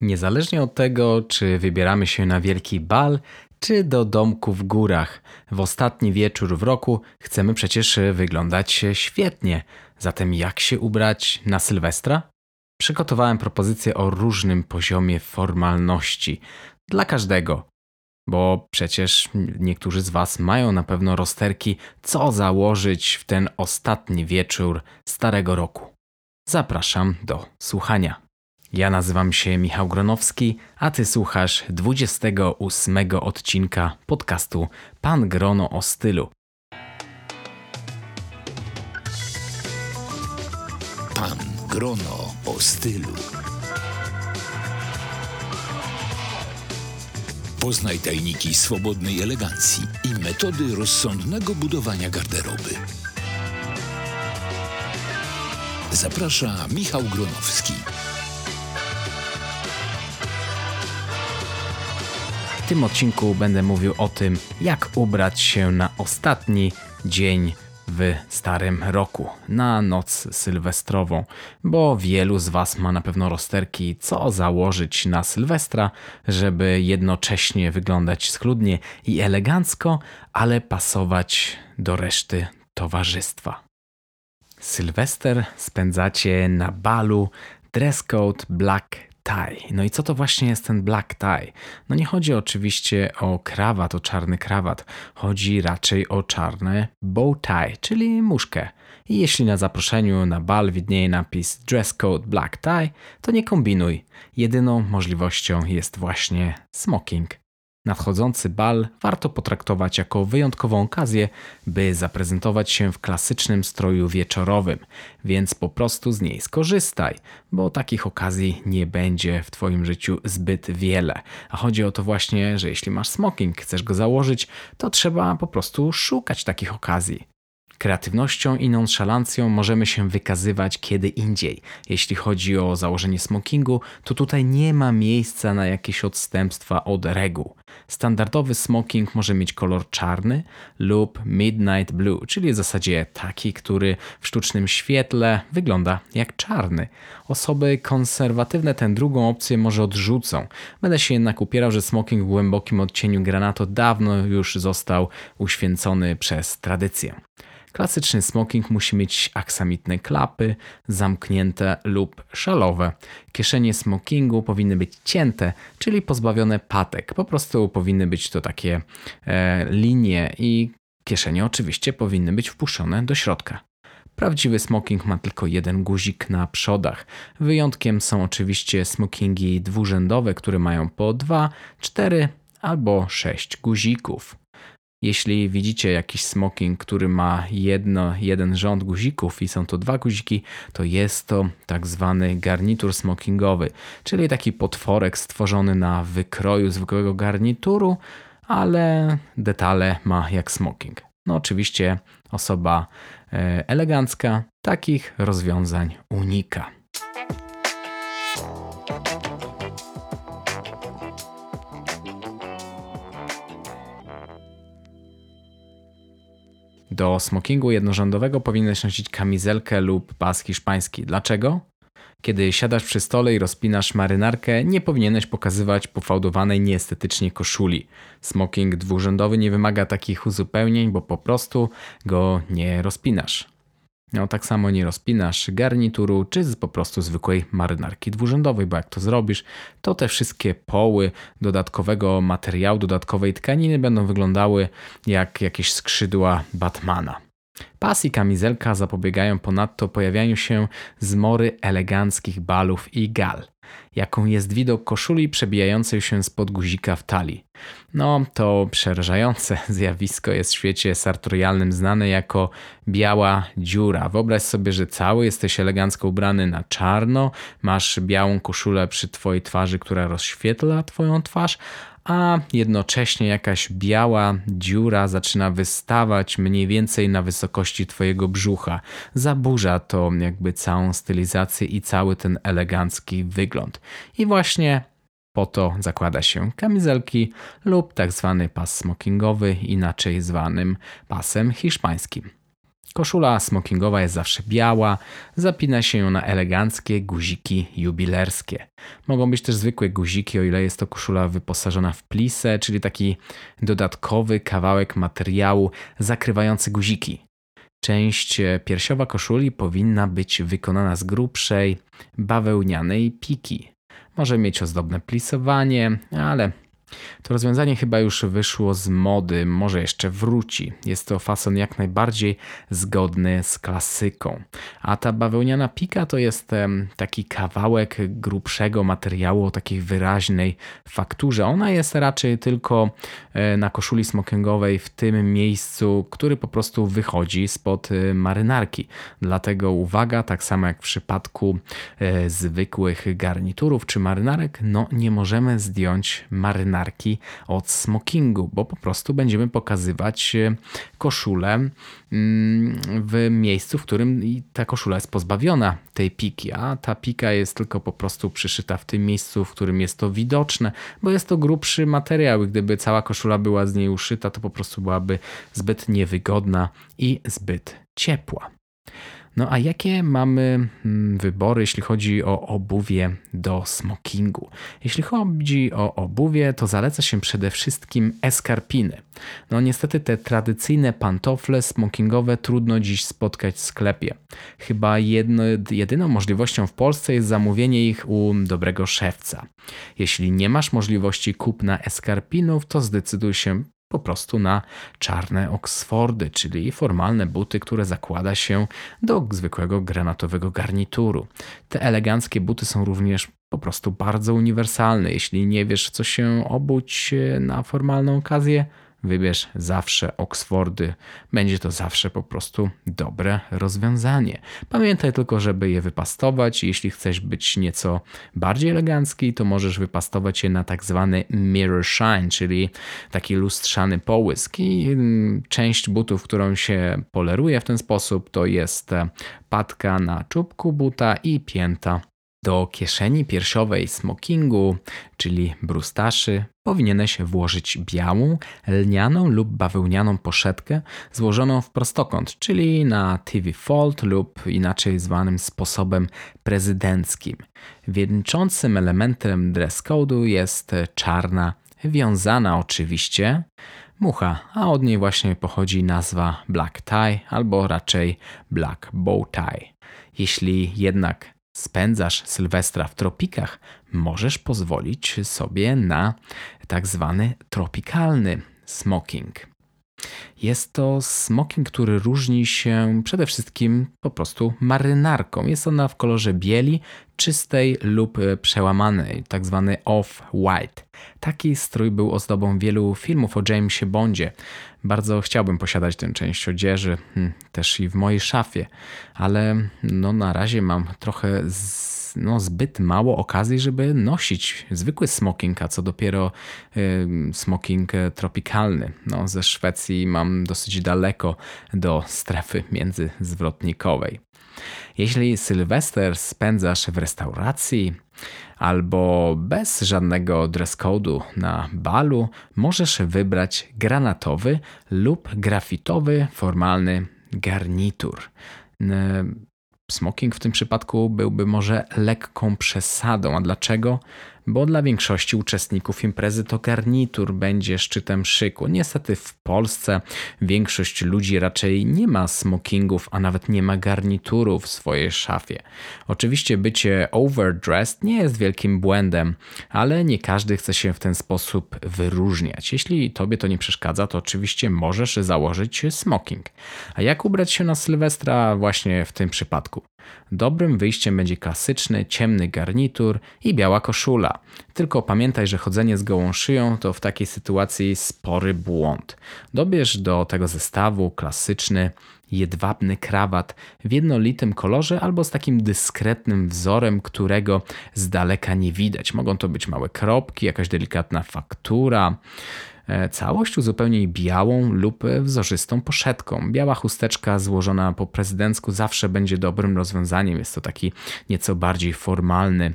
Niezależnie od tego, czy wybieramy się na wielki bal, czy do domku w górach, w ostatni wieczór w roku chcemy przecież wyglądać świetnie. Zatem jak się ubrać na Sylwestra? Przygotowałem propozycję o różnym poziomie formalności dla każdego, bo przecież niektórzy z Was mają na pewno rozterki, co założyć w ten ostatni wieczór starego roku. Zapraszam do słuchania. Ja nazywam się Michał Gronowski, a ty słuchasz 28 odcinka podcastu Pan Grono o stylu. Pan Grono o stylu. Poznaj tajniki swobodnej elegancji i metody rozsądnego budowania garderoby. Zaprasza Michał Gronowski. W tym odcinku będę mówił o tym, jak ubrać się na ostatni dzień w starym roku, na noc sylwestrową, bo wielu z Was ma na pewno rozterki, co założyć na Sylwestra, żeby jednocześnie wyglądać schludnie i elegancko, ale pasować do reszty towarzystwa. Sylwester spędzacie na balu, dress code black tie. No i co to właśnie jest ten black tie? No nie chodzi oczywiście o krawat, o czarny krawat. Chodzi raczej o czarne bow tie, czyli muszkę. I jeśli na zaproszeniu na bal widnieje napis dress code black tie, to nie kombinuj. Jedyną możliwością jest właśnie smoking. Nadchodzący bal warto potraktować jako wyjątkową okazję, by zaprezentować się w klasycznym stroju wieczorowym, więc po prostu z niej skorzystaj, bo takich okazji nie będzie w Twoim życiu zbyt wiele. A chodzi o to właśnie, że jeśli masz smoking, chcesz go założyć, to trzeba po prostu szukać takich okazji. Kreatywnością i nonszalancją możemy się wykazywać kiedy indziej. Jeśli chodzi o założenie smokingu, to tutaj nie ma miejsca na jakieś odstępstwa od reguł. Standardowy smoking może mieć kolor czarny lub midnight blue, czyli w zasadzie taki, który w sztucznym świetle wygląda jak czarny. Osoby konserwatywne tę drugą opcję może odrzucą. Będę się jednak upierał, że smoking w głębokim odcieniu granatu dawno już został uświęcony przez tradycję. Klasyczny smoking musi mieć aksamitne klapy, zamknięte lub szalowe. Kieszenie smokingu powinny być cięte, czyli pozbawione patek. Po prostu powinny być to takie e, linie i kieszenie oczywiście powinny być wpuszczone do środka. Prawdziwy smoking ma tylko jeden guzik na przodach. Wyjątkiem są oczywiście smokingi dwurzędowe, które mają po dwa, cztery albo sześć guzików. Jeśli widzicie jakiś smoking, który ma jedno, jeden rząd guzików i są to dwa guziki, to jest to tak zwany garnitur smokingowy, czyli taki potworek stworzony na wykroju zwykłego garnituru, ale detale ma jak smoking. No oczywiście osoba e, elegancka takich rozwiązań unika. Do smokingu jednorzędowego powinieneś nosić kamizelkę lub pas hiszpański. Dlaczego? Kiedy siadasz przy stole i rozpinasz marynarkę, nie powinieneś pokazywać pofałdowanej nieestetycznie koszuli. Smoking dwurzędowy nie wymaga takich uzupełnień, bo po prostu go nie rozpinasz. No, tak samo nie rozpinasz garnituru, czy po prostu zwykłej marynarki dwurzędowej, bo jak to zrobisz, to te wszystkie poły dodatkowego materiału, dodatkowej tkaniny będą wyglądały jak jakieś skrzydła Batmana. Pas i kamizelka zapobiegają ponadto pojawianiu się zmory eleganckich balów i gal, jaką jest widok koszuli przebijającej się spod guzika w talii. No, to przerażające zjawisko jest w świecie sartorialnym znane jako biała dziura. Wyobraź sobie, że cały jesteś elegancko ubrany na czarno, masz białą koszulę przy twojej twarzy, która rozświetla twoją twarz, a jednocześnie jakaś biała dziura zaczyna wystawać mniej więcej na wysokości Twojego brzucha. Zaburza to jakby całą stylizację i cały ten elegancki wygląd. I właśnie po to zakłada się kamizelki lub tak zwany pas smokingowy, inaczej zwanym pasem hiszpańskim. Koszula smokingowa jest zawsze biała, zapina się ją na eleganckie guziki jubilerskie. Mogą być też zwykłe guziki, o ile jest to koszula wyposażona w plisę, czyli taki dodatkowy kawałek materiału zakrywający guziki. Część piersiowa koszuli powinna być wykonana z grubszej, bawełnianej piki. Może mieć ozdobne plisowanie, ale to rozwiązanie chyba już wyszło z mody, może jeszcze wróci. Jest to fason jak najbardziej zgodny z klasyką. A ta bawełniana pika to jest taki kawałek grubszego materiału o takiej wyraźnej fakturze. Ona jest raczej tylko e, na koszuli smokingowej w tym miejscu, który po prostu wychodzi spod e, marynarki. Dlatego uwaga, tak samo jak w przypadku e, zwykłych garniturów czy marynarek, no nie możemy zdjąć marynarki od smokingu, bo po prostu będziemy pokazywać e, koszulę mm, w miejscu, w którym ta koszula jest pozbawiona tej piki, a ta pika jest tylko po prostu przyszyta w tym miejscu, w którym jest to widoczne, bo jest to grubszy materiał. Gdyby cała koszula była z niej uszyta, to po prostu byłaby zbyt niewygodna i zbyt ciepła. No a jakie mamy mm, wybory, jeśli chodzi o obuwie do smokingu? Jeśli chodzi o obuwie, to zaleca się przede wszystkim eskarpiny. No niestety te tradycyjne pantofle smokingowe trudno dziś spotkać w sklepie. Chyba jedno, jedyną możliwością w Polsce jest zamówienie ich u dobrego szewca. Jeśli nie masz możliwości kupna eskarpinów, to zdecyduj się po prostu na czarne Oxfordy, czyli formalne buty, które zakłada się do zwykłego granatowego garnituru. Te eleganckie buty są również po prostu bardzo uniwersalne. Jeśli nie wiesz, co się obuć na formalną okazję, wybierz zawsze Oxfordy. Będzie to zawsze po prostu dobre rozwiązanie. Pamiętaj tylko, żeby je wypastować. Jeśli chcesz być nieco bardziej elegancki, to możesz wypastować je na tak zwany mirror shine, czyli taki lustrzany połysk. I mm, część butów, którą się poleruje w ten sposób, to jest patka na czubku buta i pięta do kieszeni piersiowej smokingu, czyli brustaszy, powinieneś włożyć białą, lnianą lub bawełnianą poszetkę złożoną w prostokąt, czyli na TV fold lub inaczej zwanym sposobem prezydenckim. Wieńczącym elementem dress code'u jest czarna, wiązana oczywiście, mucha, a od niej właśnie pochodzi nazwa black tie albo raczej black bow tie. Jeśli jednak spędzasz Sylwestra w tropikach, możesz pozwolić sobie na tak zwany tropikalny smoking. Jest to smoking, który różni się przede wszystkim po prostu marynarką. Jest ona w kolorze bieli, czystej lub przełamanej, tak zwany off-white. Taki strój był ozdobą wielu filmów o Jamesie Bondzie. Bardzo chciałbym posiadać tę część odzieży, hmm, też i w mojej szafie, ale no na razie mam trochę z no, zbyt mało okazji, żeby nosić zwykły smoking, a co dopiero y, smoking tropikalny. No, ze Szwecji mam dosyć daleko do strefy międzyzwrotnikowej. Jeśli Sylwester spędzasz w restauracji albo bez żadnego dress code'u na balu, możesz wybrać granatowy lub grafitowy formalny garnitur. Smoking w tym przypadku byłby może lekką przesadą. A dlaczego? Bo dla większości uczestników imprezy to garnitur będzie szczytem szyku. Niestety w Polsce większość ludzi raczej nie ma smokingów, a nawet nie ma garniturów w swojej szafie. Oczywiście bycie overdressed nie jest wielkim błędem, ale nie każdy chce się w ten sposób wyróżniać. Jeśli tobie to nie przeszkadza, to oczywiście możesz założyć smoking. A jak ubrać się na Sylwestra właśnie w tym przypadku? Dobrym wyjściem będzie klasyczny, ciemny garnitur i biała koszula. Tylko pamiętaj, że chodzenie z gołą szyją to w takiej sytuacji spory błąd. Dobierz do tego zestawu klasyczny, jedwabny krawat w jednolitym kolorze albo z takim dyskretnym wzorem, którego z daleka nie widać. Mogą to być małe kropki, jakaś delikatna faktura. E, całość uzupełnij białą lub wzorzystą poszetką. Biała chusteczka złożona po prezydencku zawsze będzie dobrym rozwiązaniem. Jest to taki nieco bardziej formalny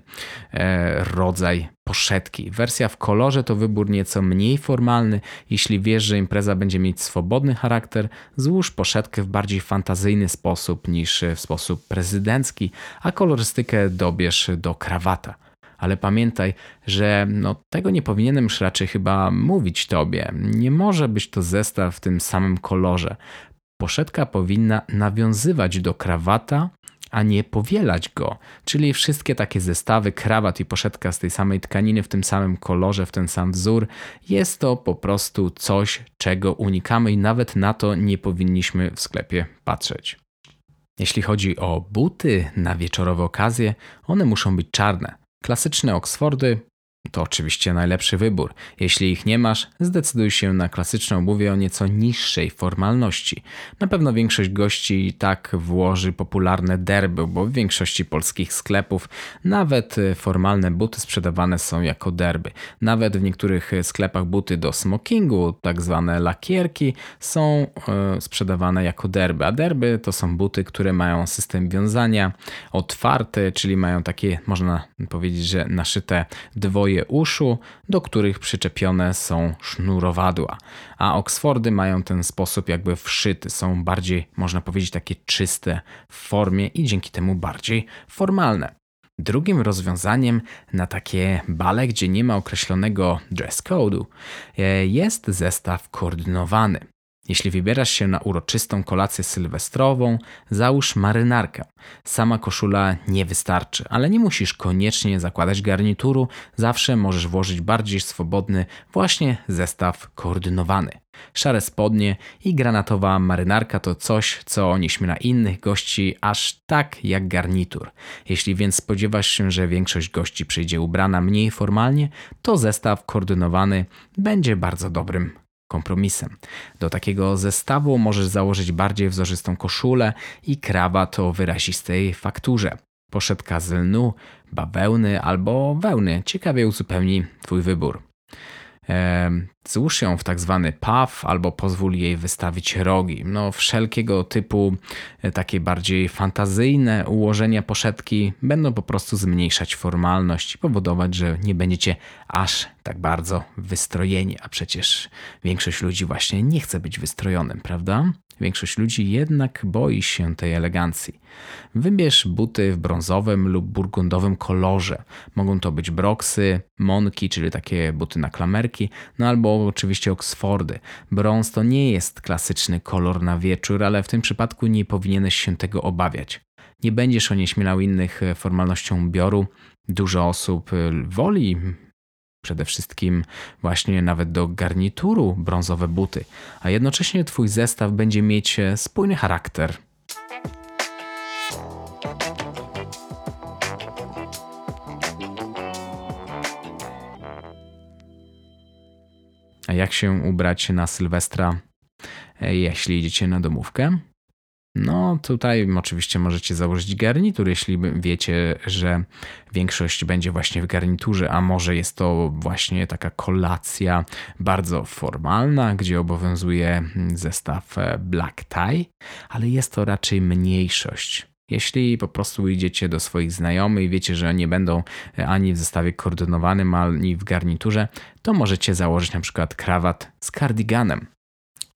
e, rodzaj poszetki. Wersja w kolorze to wybór nieco mniej formalny. Jeśli wiesz, że impreza będzie mieć swobodny charakter, złóż poszetkę w bardziej fantazyjny sposób niż w sposób prezydencki, a kolorystykę dobierz do krawata ale pamiętaj, że no, tego nie powinienem już raczej chyba mówić tobie. Nie może być to zestaw w tym samym kolorze. Poszetka powinna nawiązywać do krawata, a nie powielać go. Czyli wszystkie takie zestawy, krawat i poszetka z tej samej tkaniny w tym samym kolorze, w ten sam wzór, jest to po prostu coś, czego unikamy i nawet na to nie powinniśmy w sklepie patrzeć. Jeśli chodzi o buty na wieczorowe okazje, one muszą być czarne. Klasyczne Oxfordy to oczywiście najlepszy wybór. Jeśli ich nie masz, zdecyduj się na klasyczną obuwie o nieco niższej formalności. Na pewno większość gości i tak włoży popularne derby, bo w większości polskich sklepów nawet formalne buty sprzedawane są jako derby. Nawet w niektórych sklepach buty do smokingu, tak zwane lakierki, są e, sprzedawane jako derby. A derby to są buty, które mają system wiązania otwarty, czyli mają takie, można powiedzieć, że naszyte dwoje uszu, do których przyczepione są sznurowadła. A Oxfordy mają ten sposób jakby wszyty, są bardziej, można powiedzieć, takie czyste w formie i dzięki temu bardziej formalne. Drugim rozwiązaniem na takie bale, gdzie nie ma określonego dress code'u, e, jest zestaw koordynowany. Jeśli wybierasz się na uroczystą kolację sylwestrową, załóż marynarkę. Sama koszula nie wystarczy, ale nie musisz koniecznie zakładać garnituru, zawsze możesz włożyć bardziej swobodny właśnie zestaw koordynowany. Szare spodnie i granatowa marynarka to coś, co nie śmiela innych gości aż tak jak garnitur. Jeśli więc spodziewasz się, że większość gości przyjdzie ubrana mniej formalnie, to zestaw koordynowany będzie bardzo dobrym kompromisem. Do takiego zestawu możesz założyć bardziej wzorzystą koszulę i krawat o wyrazistej fakturze. Poszetka z lnu, bawełny albo wełny ciekawie uzupełni Twój wybór. Złóż ją w tak zwany puff albo pozwól jej wystawić rogi. No, wszelkiego typu e, takie bardziej fantazyjne ułożenia poszetki będą po prostu zmniejszać formalność i powodować, że nie będziecie aż tak bardzo wystrojeni. A przecież większość ludzi właśnie nie chce być wystrojonym, prawda? Większość ludzi jednak boi się tej elegancji. Wybierz buty w brązowym lub burgundowym kolorze. Mogą to być broksy, monki, czyli takie buty na klamerki, no albo oczywiście Oxfordy. Brąz to nie jest klasyczny kolor na wieczór, ale w tym przypadku nie powinieneś się tego obawiać. Nie będziesz onieśmielał innych formalnością ubioru. Dużo osób woli Przede wszystkim właśnie nawet do garnituru brązowe buty, a jednocześnie Twój zestaw będzie mieć e, spójny charakter. A jak się ubrać na Sylwestra, e, jeśli idziecie na domówkę? No, tutaj oczywiście możecie założyć garnitur, jeśli wiecie, że większość będzie właśnie w garniturze, a może jest to właśnie taka kolacja bardzo formalna, gdzie obowiązuje zestaw e, black tie, ale jest to raczej mniejszość. Jeśli po prostu idziecie do swoich znajomych i wiecie, że nie będą e, ani w zestawie koordynowanym, ani w garniturze, to możecie założyć na przykład krawat z kardiganem.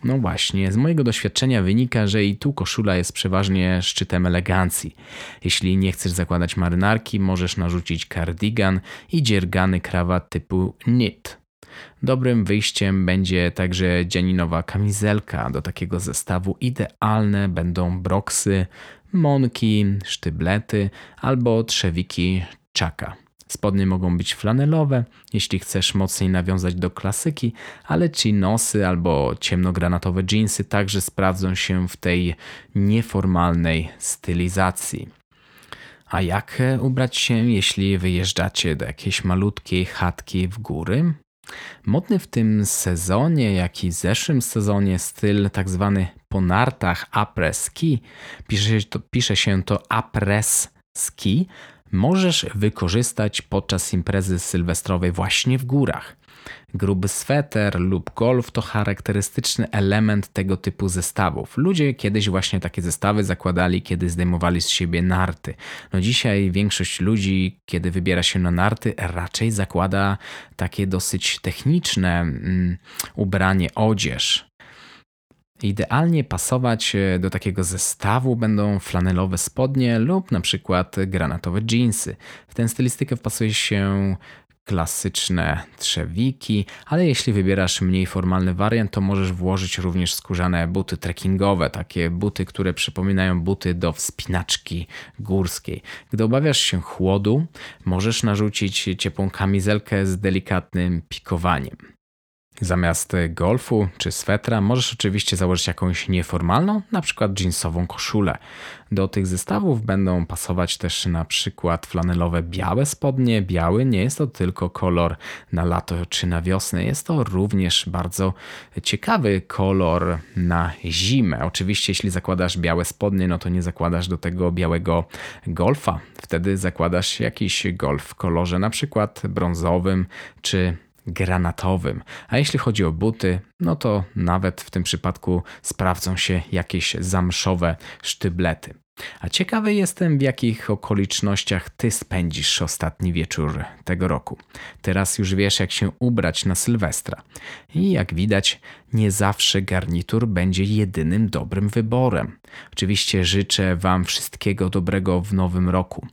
No właśnie, z mojego doświadczenia wynika, że i tu koszula jest przeważnie szczytem elegancji. Jeśli nie chcesz zakładać marynarki, możesz narzucić kardigan i dziergany krawat typu knit. Dobrym wyjściem będzie także dzianinowa kamizelka. Do takiego zestawu idealne będą broksy, monki, sztyblety albo trzewiki czaka. Spodnie mogą być flanelowe, jeśli chcesz mocniej nawiązać do klasyki, ale chinosy albo ciemnogranatowe jeansy także sprawdzą się w tej nieformalnej stylizacji. A jak ubrać się, jeśli wyjeżdżacie do jakiejś malutkiej chatki w góry? Modny w tym sezonie, jak i zeszłym sezonie styl tak zwany po nartach après ski, pisze się to, pisze się to après ski, możesz wykorzystać podczas imprezy sylwestrowej właśnie w górach. Gruby sweter lub golf to charakterystyczny element tego typu zestawów. Ludzie kiedyś właśnie takie zestawy zakładali, kiedy zdejmowali z siebie narty. No dzisiaj większość ludzi, kiedy wybiera się na narty, raczej zakłada takie dosyć techniczne mm, ubranie, odzież. Idealnie pasować e, do takiego zestawu będą flanelowe spodnie lub na przykład granatowe jeansy. W tę stylistykę wpasuje się klasyczne trzewiki, ale jeśli wybierasz mniej formalny wariant, to możesz włożyć również skórzane buty trekkingowe, takie buty, które przypominają buty do wspinaczki górskiej. Gdy obawiasz się chłodu, możesz narzucić ciepłą kamizelkę z delikatnym pikowaniem. Zamiast golfu czy swetra możesz oczywiście założyć jakąś nieformalną, na przykład jeansową koszulę. Do tych zestawów będą pasować też na przykład flanelowe białe spodnie. Biały nie jest to tylko kolor na lato czy na wiosnę, jest to również bardzo ciekawy kolor na zimę. Oczywiście jeśli zakładasz białe spodnie, no to nie zakładasz do tego białego golfa. Wtedy zakładasz jakiś golf w kolorze na przykład brązowym czy granatowym. A jeśli chodzi o buty, no to nawet w tym przypadku sprawdzą się jakieś zamszowe sztyblety. A ciekawy jestem, w jakich okolicznościach ty spędzisz ostatni wieczór tego roku. Teraz już wiesz, jak się ubrać na Sylwestra. I jak widać, nie zawsze garnitur będzie jedynym dobrym wyborem. Oczywiście życzę Wam wszystkiego dobrego w nowym roku.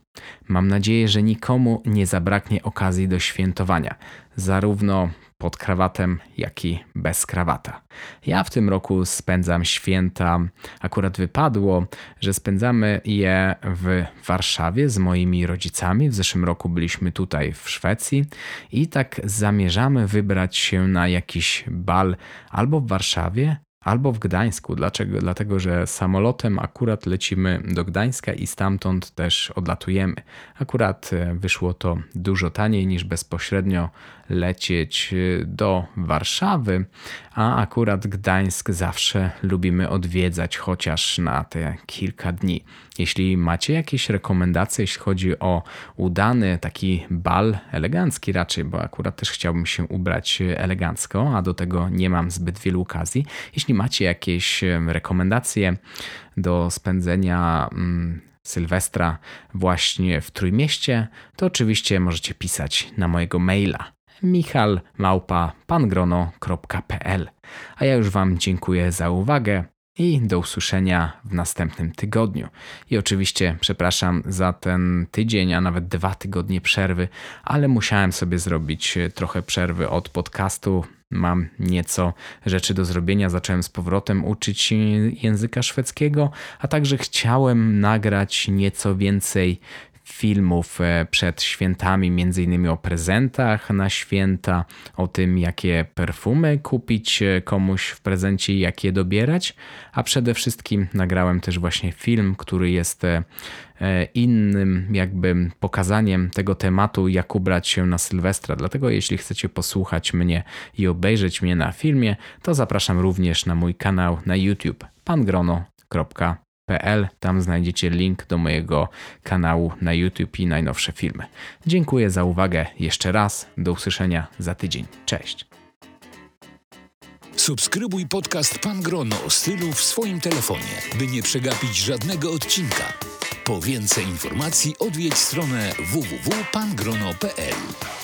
Mam nadzieję, że nikomu nie zabraknie okazji do świętowania, zarówno pod krawatem, jak i bez krawata. Ja w tym roku spędzam święta, akurat wypadło, że spędzamy je w Warszawie z moimi rodzicami. W zeszłym roku byliśmy tutaj w Szwecji i tak zamierzamy wybrać się na jakiś bal albo w Warszawie, albo w Gdańsku. Dlaczego? Dlatego, że samolotem akurat lecimy do Gdańska i stamtąd też odlatujemy. Akurat e, wyszło to dużo taniej niż bezpośrednio lecieć e, do Warszawy, a akurat Gdańsk zawsze lubimy odwiedzać chociaż na te kilka dni. Jeśli macie jakieś rekomendacje, jeśli chodzi o udany taki bal elegancki raczej, bo akurat też chciałbym się ubrać elegancko, a do tego nie mam zbyt wielu okazji. Jeśli macie jakieś rekomendacje do spędzenia mm, Sylwestra właśnie w Trójmieście, to oczywiście możecie pisać na mojego maila michalmałpa.pangrono.pl A ja już Wam dziękuję za uwagę i do usłyszenia w następnym tygodniu. I oczywiście przepraszam za ten tydzień, a nawet dwa tygodnie przerwy, ale musiałem sobie zrobić trochę przerwy od podcastu. Mam nieco rzeczy do zrobienia. Zacząłem z powrotem uczyć języka szwedzkiego, a także chciałem nagrać nieco więcej filmów e, przed świętami, między innymi o prezentach na święta, o tym, jakie perfumy kupić e, komuś w prezencie jakie dobierać, a przede wszystkim nagrałem też właśnie film, który jest e, innym jakby pokazaniem tego tematu, jak ubrać się na Sylwestra. Dlatego jeśli chcecie posłuchać mnie i obejrzeć mnie na filmie, to zapraszam również na mój kanał na YouTube tam znajdziecie link do mojego kanału na YouTube i najnowsze filmy. Dziękuję za uwagę jeszcze raz. Do usłyszenia za tydzień. Cześć. Subskrybuj podcast Pan Grono o stylu w swoim telefonie, by nie przegapić żadnego odcinka. Po więcej informacji odwiedź stronę www.pangrono.pl.